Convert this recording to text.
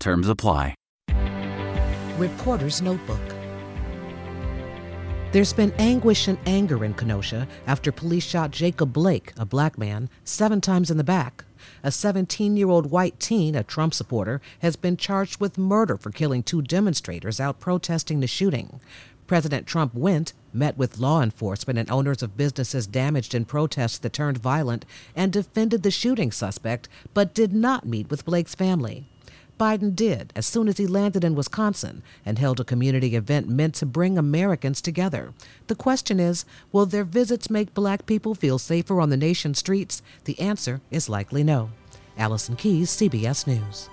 Terms apply. Reporter's Notebook. There's been anguish and anger in Kenosha after police shot Jacob Blake, a black man, seven times in the back. A 17 year old white teen, a Trump supporter, has been charged with murder for killing two demonstrators out protesting the shooting. President Trump went, met with law enforcement and owners of businesses damaged in protests that turned violent, and defended the shooting suspect, but did not meet with Blake's family. Biden did as soon as he landed in Wisconsin and held a community event meant to bring Americans together. The question is will their visits make black people feel safer on the nation's streets? The answer is likely no. Allison Keyes, CBS News.